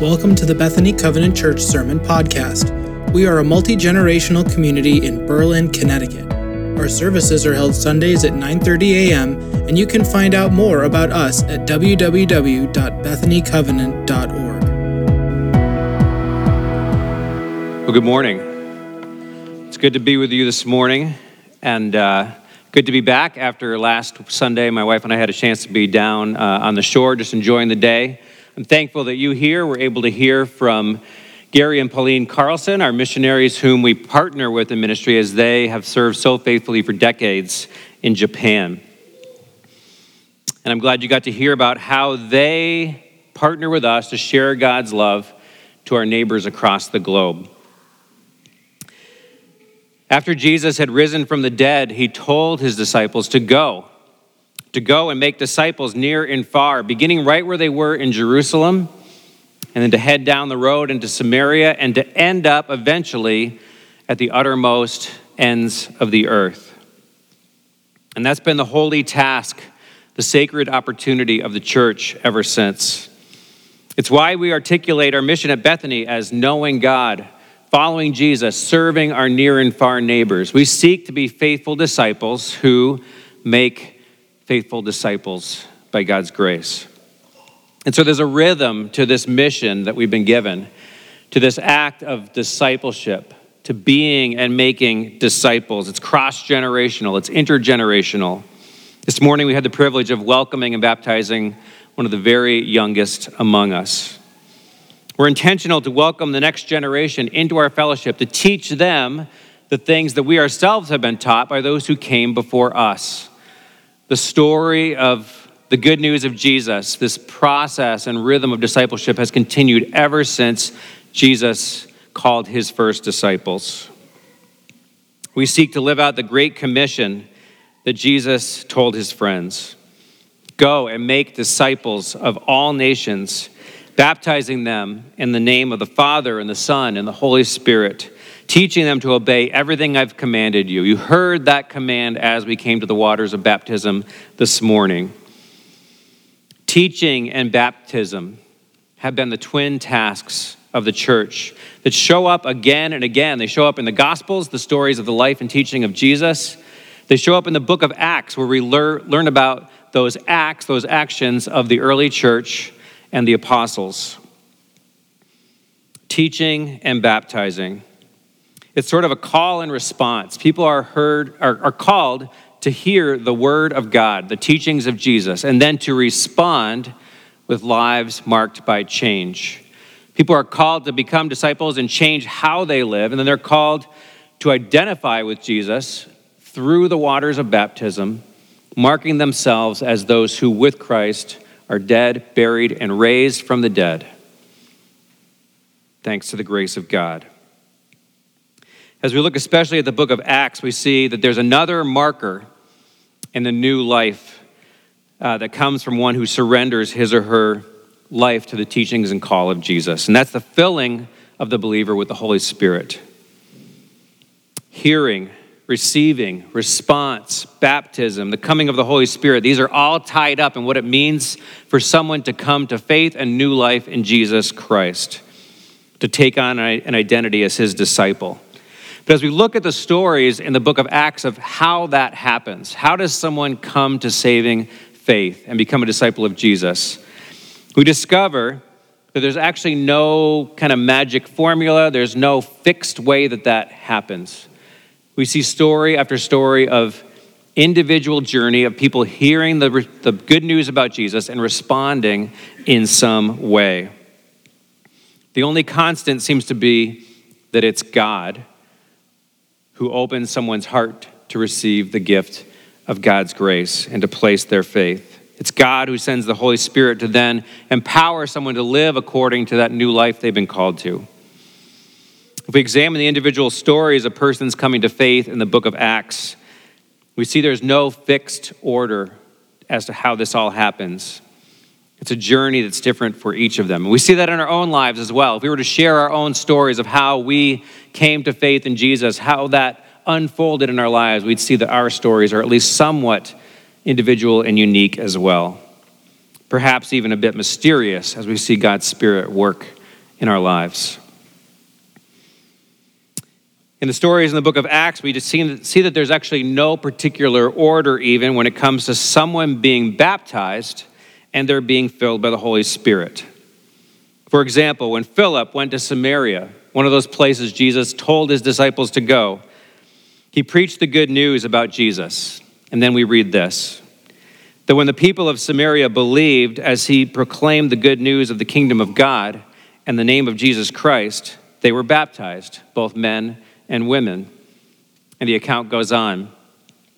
Welcome to the Bethany Covenant Church Sermon Podcast. We are a multi generational community in Berlin, Connecticut. Our services are held Sundays at 9:30 a.m., and you can find out more about us at www.bethanycovenant.org. Well, good morning. It's good to be with you this morning, and uh, good to be back after last Sunday. My wife and I had a chance to be down uh, on the shore, just enjoying the day. I'm thankful that you here were able to hear from Gary and Pauline Carlson, our missionaries whom we partner with in ministry as they have served so faithfully for decades in Japan. And I'm glad you got to hear about how they partner with us to share God's love to our neighbors across the globe. After Jesus had risen from the dead, he told his disciples to go to go and make disciples near and far, beginning right where they were in Jerusalem, and then to head down the road into Samaria, and to end up eventually at the uttermost ends of the earth. And that's been the holy task, the sacred opportunity of the church ever since. It's why we articulate our mission at Bethany as knowing God, following Jesus, serving our near and far neighbors. We seek to be faithful disciples who make faithful disciples by God's grace. And so there's a rhythm to this mission that we've been given, to this act of discipleship, to being and making disciples. It's cross generational, it's intergenerational. This morning we had the privilege of welcoming and baptizing one of the very youngest among us. We're intentional to welcome the next generation into our fellowship, to teach them the things that we ourselves have been taught by those who came before us the story of the good news of Jesus, this process and rhythm of discipleship has continued ever since Jesus called his first disciples. We seek to live out the great commission that Jesus told his friends Go and make disciples of all nations, baptizing them in the name of the Father and the Son and the Holy Spirit teaching them to obey everything I've commanded you. You heard that command as we came to the waters of baptism this morning. Teaching and baptism have been the twin tasks of the church that show up again and again. They show up in the Gospels, the stories of the life and teaching of Jesus. They show up in the book of Acts, where we lear, learn about those acts, those actions of the early church and the apostles. Teaching and baptizing it's sort of a call and response. People are heard are, are called to hear the word of God, the teachings of Jesus, and then to respond with lives marked by change. People are called to become disciples and change how they live, and then they're called to identify with Jesus through the waters of baptism, marking themselves as those who, with Christ, are dead, buried, and raised from the dead. Thanks to the grace of God. As we look especially at the book of Acts, we see that there's another marker in the new life uh, that comes from one who surrenders his or her life to the teachings and call of Jesus. And that's the filling of the believer with the Holy Spirit. Hearing, receiving, response, baptism, the coming of the Holy Spirit, these are all tied up in what it means for someone to come to faith and new life in Jesus Christ, to take on an identity as his disciple. But as we look at the stories in the book of Acts of how that happens, how does someone come to saving faith and become a disciple of Jesus? We discover that there's actually no kind of magic formula, there's no fixed way that that happens. We see story after story of individual journey of people hearing the, the good news about Jesus and responding in some way. The only constant seems to be that it's God who opens someone's heart to receive the gift of God's grace and to place their faith. It's God who sends the Holy Spirit to then empower someone to live according to that new life they've been called to. If we examine the individual stories of persons coming to faith in the book of Acts, we see there's no fixed order as to how this all happens. It's a journey that's different for each of them. And we see that in our own lives as well. If we were to share our own stories of how we came to faith in Jesus, how that unfolded in our lives, we'd see that our stories are at least somewhat individual and unique as well. Perhaps even a bit mysterious as we see God's Spirit work in our lives. In the stories in the book of Acts, we just see, see that there's actually no particular order, even when it comes to someone being baptized and they're being filled by the Holy Spirit. For example, when Philip went to Samaria, one of those places Jesus told his disciples to go, he preached the good news about Jesus. And then we read this that when the people of Samaria believed as he proclaimed the good news of the kingdom of God and the name of Jesus Christ, they were baptized, both men and women. And the account goes on.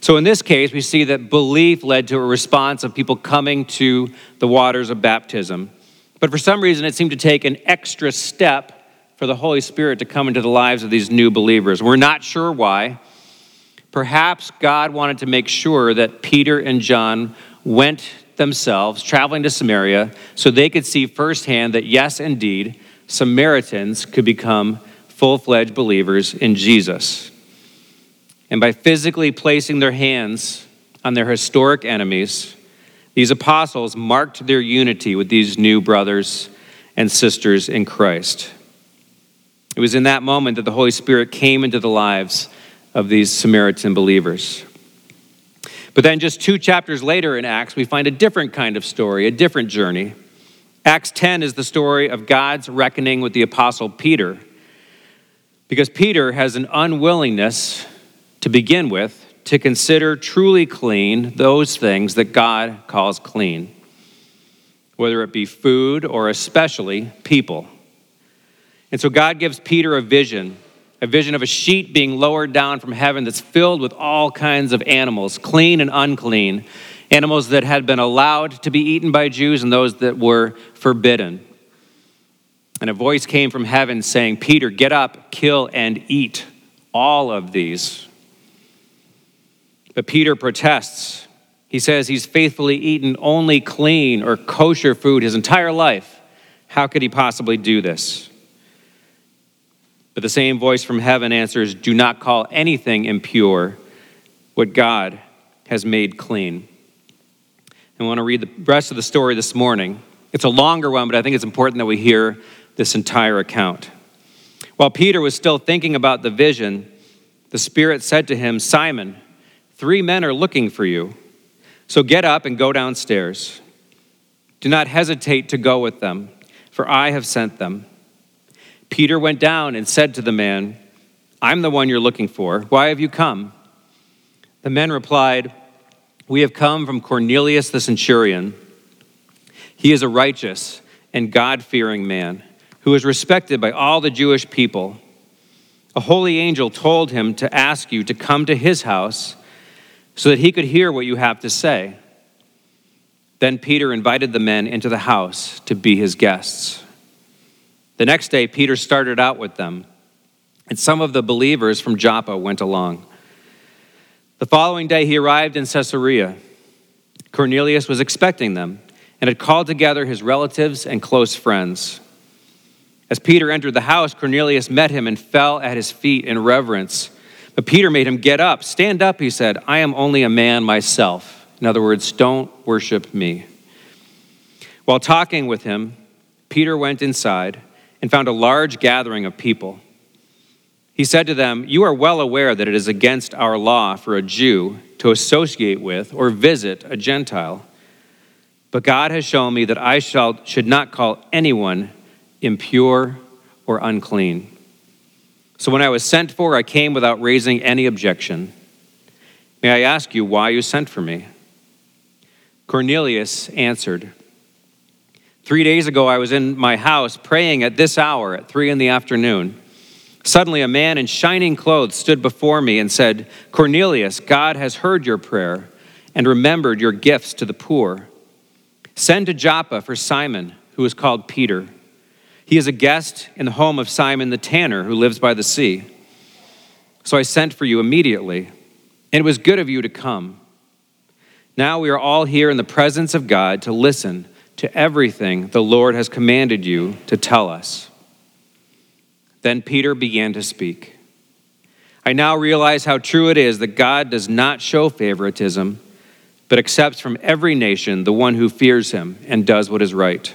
So in this case, we see that belief led to a response of people coming to the waters of baptism. But for some reason, it seemed to take an extra step for the Holy Spirit to come into the lives of these new believers. We're not sure why. Perhaps God wanted to make sure that Peter and John went themselves, traveling to Samaria, so they could see firsthand that, yes, indeed, Samaritans could become full fledged believers in Jesus. And by physically placing their hands on their historic enemies, these apostles marked their unity with these new brothers and sisters in Christ. It was in that moment that the Holy Spirit came into the lives of these Samaritan believers. But then, just two chapters later in Acts, we find a different kind of story, a different journey. Acts 10 is the story of God's reckoning with the Apostle Peter. Because Peter has an unwillingness to begin with, to consider truly clean those things that God calls clean, whether it be food or especially people. And so God gives Peter a vision, a vision of a sheet being lowered down from heaven that's filled with all kinds of animals, clean and unclean, animals that had been allowed to be eaten by Jews and those that were forbidden. And a voice came from heaven saying, Peter, get up, kill, and eat all of these. But Peter protests. He says he's faithfully eaten only clean or kosher food his entire life. How could he possibly do this? But the same voice from heaven answers Do not call anything impure what God has made clean. I want to read the rest of the story this morning. It's a longer one, but I think it's important that we hear this entire account. While Peter was still thinking about the vision, the Spirit said to him, Simon, Three men are looking for you. So get up and go downstairs. Do not hesitate to go with them, for I have sent them. Peter went down and said to the man, I'm the one you're looking for. Why have you come? The men replied, We have come from Cornelius the centurion. He is a righteous and God fearing man who is respected by all the Jewish people. A holy angel told him to ask you to come to his house so that he could hear what you have to say. Then Peter invited the men into the house to be his guests. The next day, Peter started out with them, and some of the believers from Joppa went along. The following day, he arrived in Caesarea. Cornelius was expecting them and had called together his relatives and close friends. As Peter entered the house, Cornelius met him and fell at his feet in reverence. But Peter made him get up. Stand up, he said. I am only a man myself. In other words, don't worship me. While talking with him, Peter went inside and found a large gathering of people. He said to them, You are well aware that it is against our law for a Jew to associate with or visit a Gentile. But God has shown me that I shall, should not call anyone impure or unclean. So when I was sent for, I came without raising any objection. May I ask you why you sent for me? Cornelius answered, Three days ago, I was in my house praying at this hour, at three in the afternoon. Suddenly, a man in shining clothes stood before me and said, Cornelius, God has heard your prayer and remembered your gifts to the poor. Send to Joppa for Simon, who is called Peter. He is a guest in the home of Simon the tanner, who lives by the sea. So I sent for you immediately, and it was good of you to come. Now we are all here in the presence of God to listen to everything the Lord has commanded you to tell us. Then Peter began to speak. I now realize how true it is that God does not show favoritism, but accepts from every nation the one who fears him and does what is right.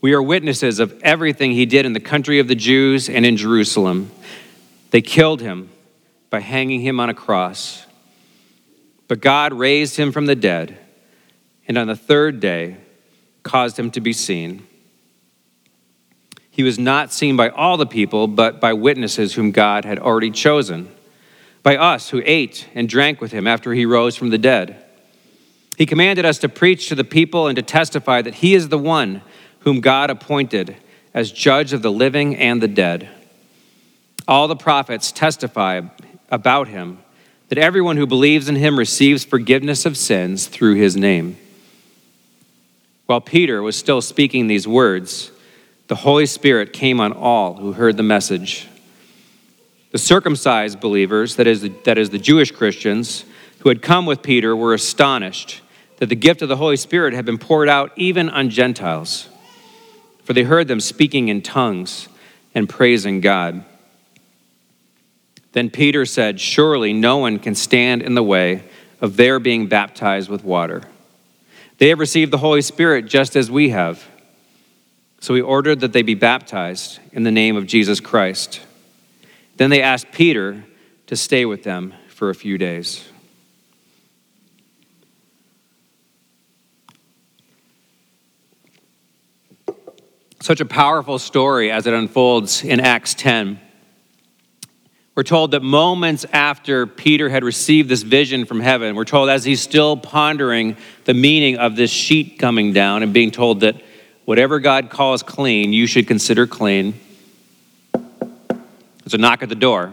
We are witnesses of everything he did in the country of the Jews and in Jerusalem. They killed him by hanging him on a cross. But God raised him from the dead, and on the third day caused him to be seen. He was not seen by all the people, but by witnesses whom God had already chosen, by us who ate and drank with him after he rose from the dead. He commanded us to preach to the people and to testify that he is the one whom God appointed as judge of the living and the dead. All the prophets testify about him that everyone who believes in him receives forgiveness of sins through his name. While Peter was still speaking these words, the Holy Spirit came on all who heard the message. The circumcised believers, that is, the, that is, the Jewish Christians, who had come with Peter, were astonished that the gift of the Holy Spirit had been poured out even on Gentiles for they heard them speaking in tongues and praising God. Then Peter said, Surely no one can stand in the way of their being baptized with water. They have received the Holy Spirit just as we have. So he ordered that they be baptized in the name of Jesus Christ. Then they asked Peter to stay with them for a few days. Such a powerful story as it unfolds in Acts 10. We're told that moments after Peter had received this vision from heaven, we're told as he's still pondering the meaning of this sheet coming down and being told that whatever God calls clean, you should consider clean. There's a knock at the door.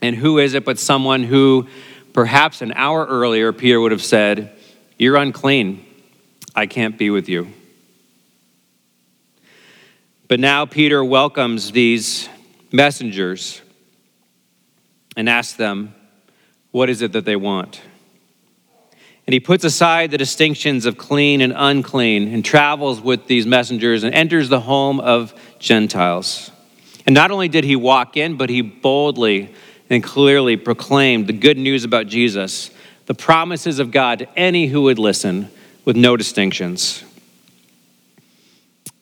And who is it but someone who perhaps an hour earlier Peter would have said, You're unclean. I can't be with you. But now Peter welcomes these messengers and asks them, What is it that they want? And he puts aside the distinctions of clean and unclean and travels with these messengers and enters the home of Gentiles. And not only did he walk in, but he boldly and clearly proclaimed the good news about Jesus, the promises of God to any who would listen with no distinctions.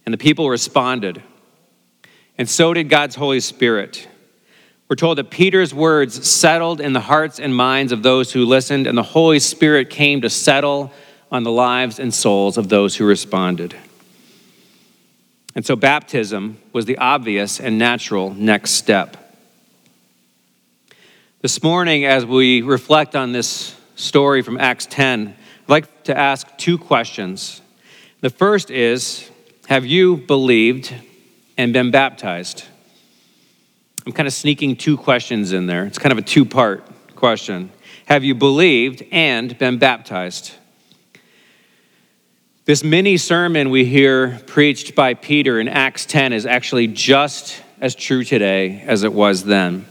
And the people responded. And so did God's Holy Spirit. We're told that Peter's words settled in the hearts and minds of those who listened, and the Holy Spirit came to settle on the lives and souls of those who responded. And so baptism was the obvious and natural next step. This morning, as we reflect on this story from Acts 10, I'd like to ask two questions. The first is have you believed and been baptized? I'm kind of sneaking two questions in there. It's kind of a two part question. Have you believed and been baptized? This mini sermon we hear preached by Peter in Acts 10 is actually just as true today as it was then.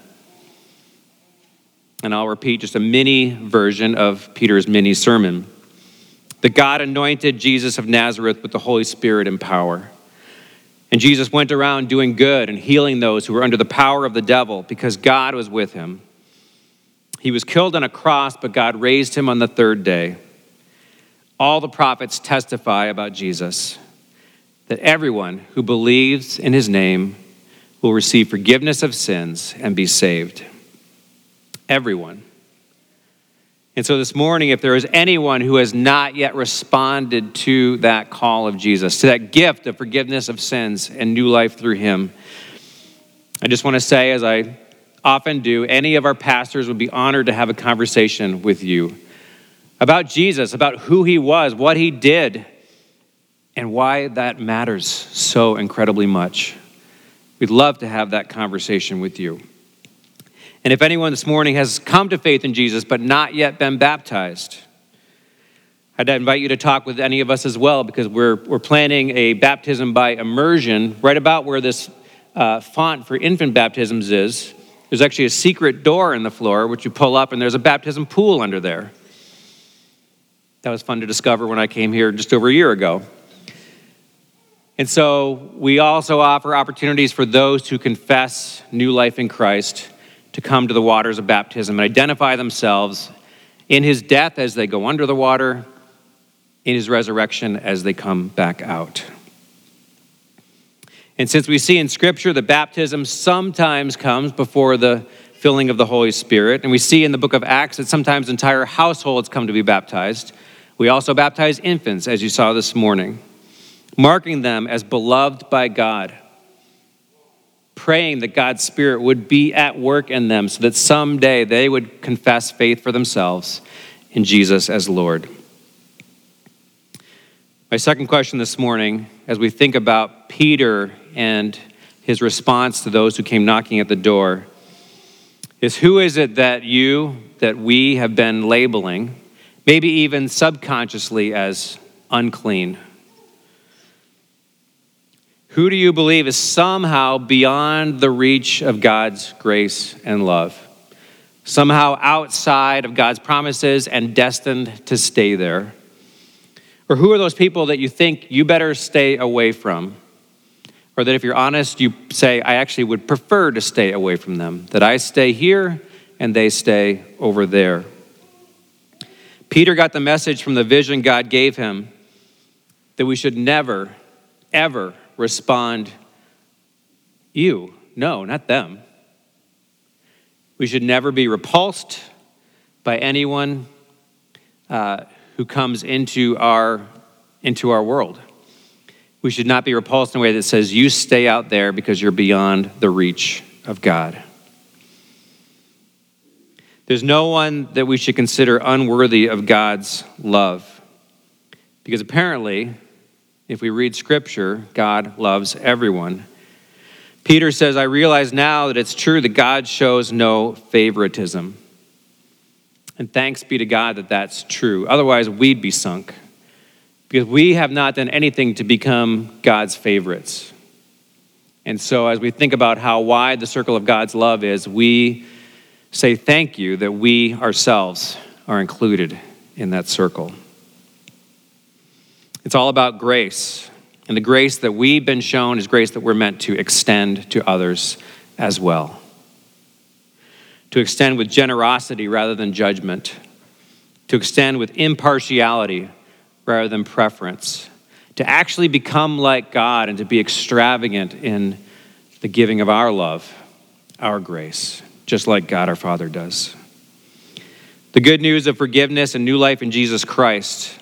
And I'll repeat just a mini version of Peter's mini sermon that God anointed Jesus of Nazareth with the Holy Spirit and power. And Jesus went around doing good and healing those who were under the power of the devil because God was with him. He was killed on a cross, but God raised him on the third day. All the prophets testify about Jesus that everyone who believes in his name will receive forgiveness of sins and be saved. Everyone. And so this morning, if there is anyone who has not yet responded to that call of Jesus, to that gift of forgiveness of sins and new life through him, I just want to say, as I often do, any of our pastors would be honored to have a conversation with you about Jesus, about who he was, what he did, and why that matters so incredibly much. We'd love to have that conversation with you. And if anyone this morning has come to faith in Jesus but not yet been baptized, I'd invite you to talk with any of us as well because we're, we're planning a baptism by immersion right about where this uh, font for infant baptisms is. There's actually a secret door in the floor which you pull up, and there's a baptism pool under there. That was fun to discover when I came here just over a year ago. And so we also offer opportunities for those who confess new life in Christ to come to the waters of baptism and identify themselves in his death as they go under the water, in his resurrection as they come back out. And since we see in Scripture that baptism sometimes comes before the filling of the Holy Spirit, and we see in the book of Acts that sometimes entire households come to be baptized, we also baptize infants, as you saw this morning, marking them as beloved by God, praying that God's Spirit would be at work in them so that someday they would confess faith for themselves in Jesus as Lord. My second question this morning, as we think about Peter and his response to those who came knocking at the door is who is it that you, that we have been labeling, maybe even subconsciously as unclean? Who do you believe is somehow beyond the reach of God's grace and love? Somehow outside of God's promises and destined to stay there? Or who are those people that you think you better stay away from? Or that if you're honest, you say, I actually would prefer to stay away from them, that I stay here and they stay over there. Peter got the message from the vision God gave him that we should never, ever respond, you. No, not them. We should never be repulsed by anyone uh, who comes into our, into our world. We should not be repulsed in a way that says, You stay out there because you're beyond the reach of God. There's no one that we should consider unworthy of God's love. Because apparently, if we read scripture, God loves everyone. Peter says, I realize now that it's true that God shows no favoritism. And thanks be to God that that's true. Otherwise, we'd be sunk because we have not done anything to become God's favorites. And so, as we think about how wide the circle of God's love is, we say thank you that we ourselves are included in that circle. It's all about grace. And the grace that we've been shown is grace that we're meant to extend to others as well. To extend with generosity rather than judgment. To extend with impartiality rather than preference, to actually become like God and to be extravagant in the giving of our love, our grace, just like God our Father does. The good news of forgiveness and new life in Jesus Christ.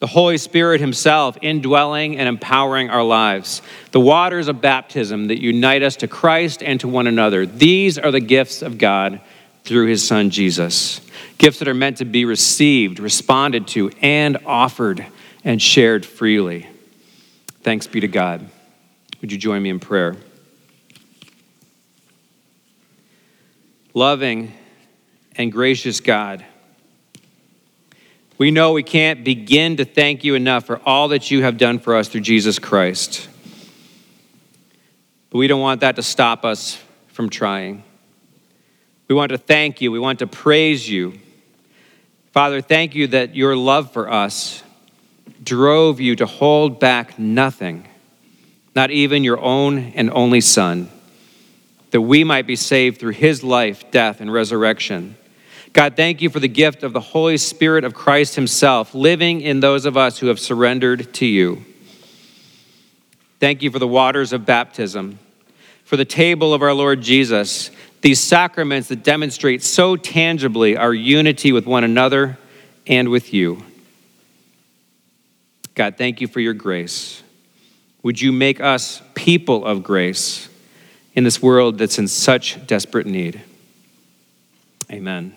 The Holy Spirit Himself indwelling and empowering our lives. The waters of baptism that unite us to Christ and to one another. These are the gifts of God through His Son Jesus. Gifts that are meant to be received, responded to, and offered and shared freely. Thanks be to God. Would you join me in prayer? Loving and gracious God, we know we can't begin to thank you enough for all that you have done for us through Jesus Christ. But we don't want that to stop us from trying. We want to thank you. We want to praise you Father, thank you that your love for us drove you to hold back nothing, not even your own and only Son, that we might be saved through his life, death, and resurrection. God, thank you for the gift of the Holy Spirit of Christ Himself living in those of us who have surrendered to you. Thank you for the waters of baptism, for the table of our Lord Jesus, these sacraments that demonstrate so tangibly our unity with one another and with you. God, thank you for your grace. Would you make us people of grace in this world that's in such desperate need. Amen.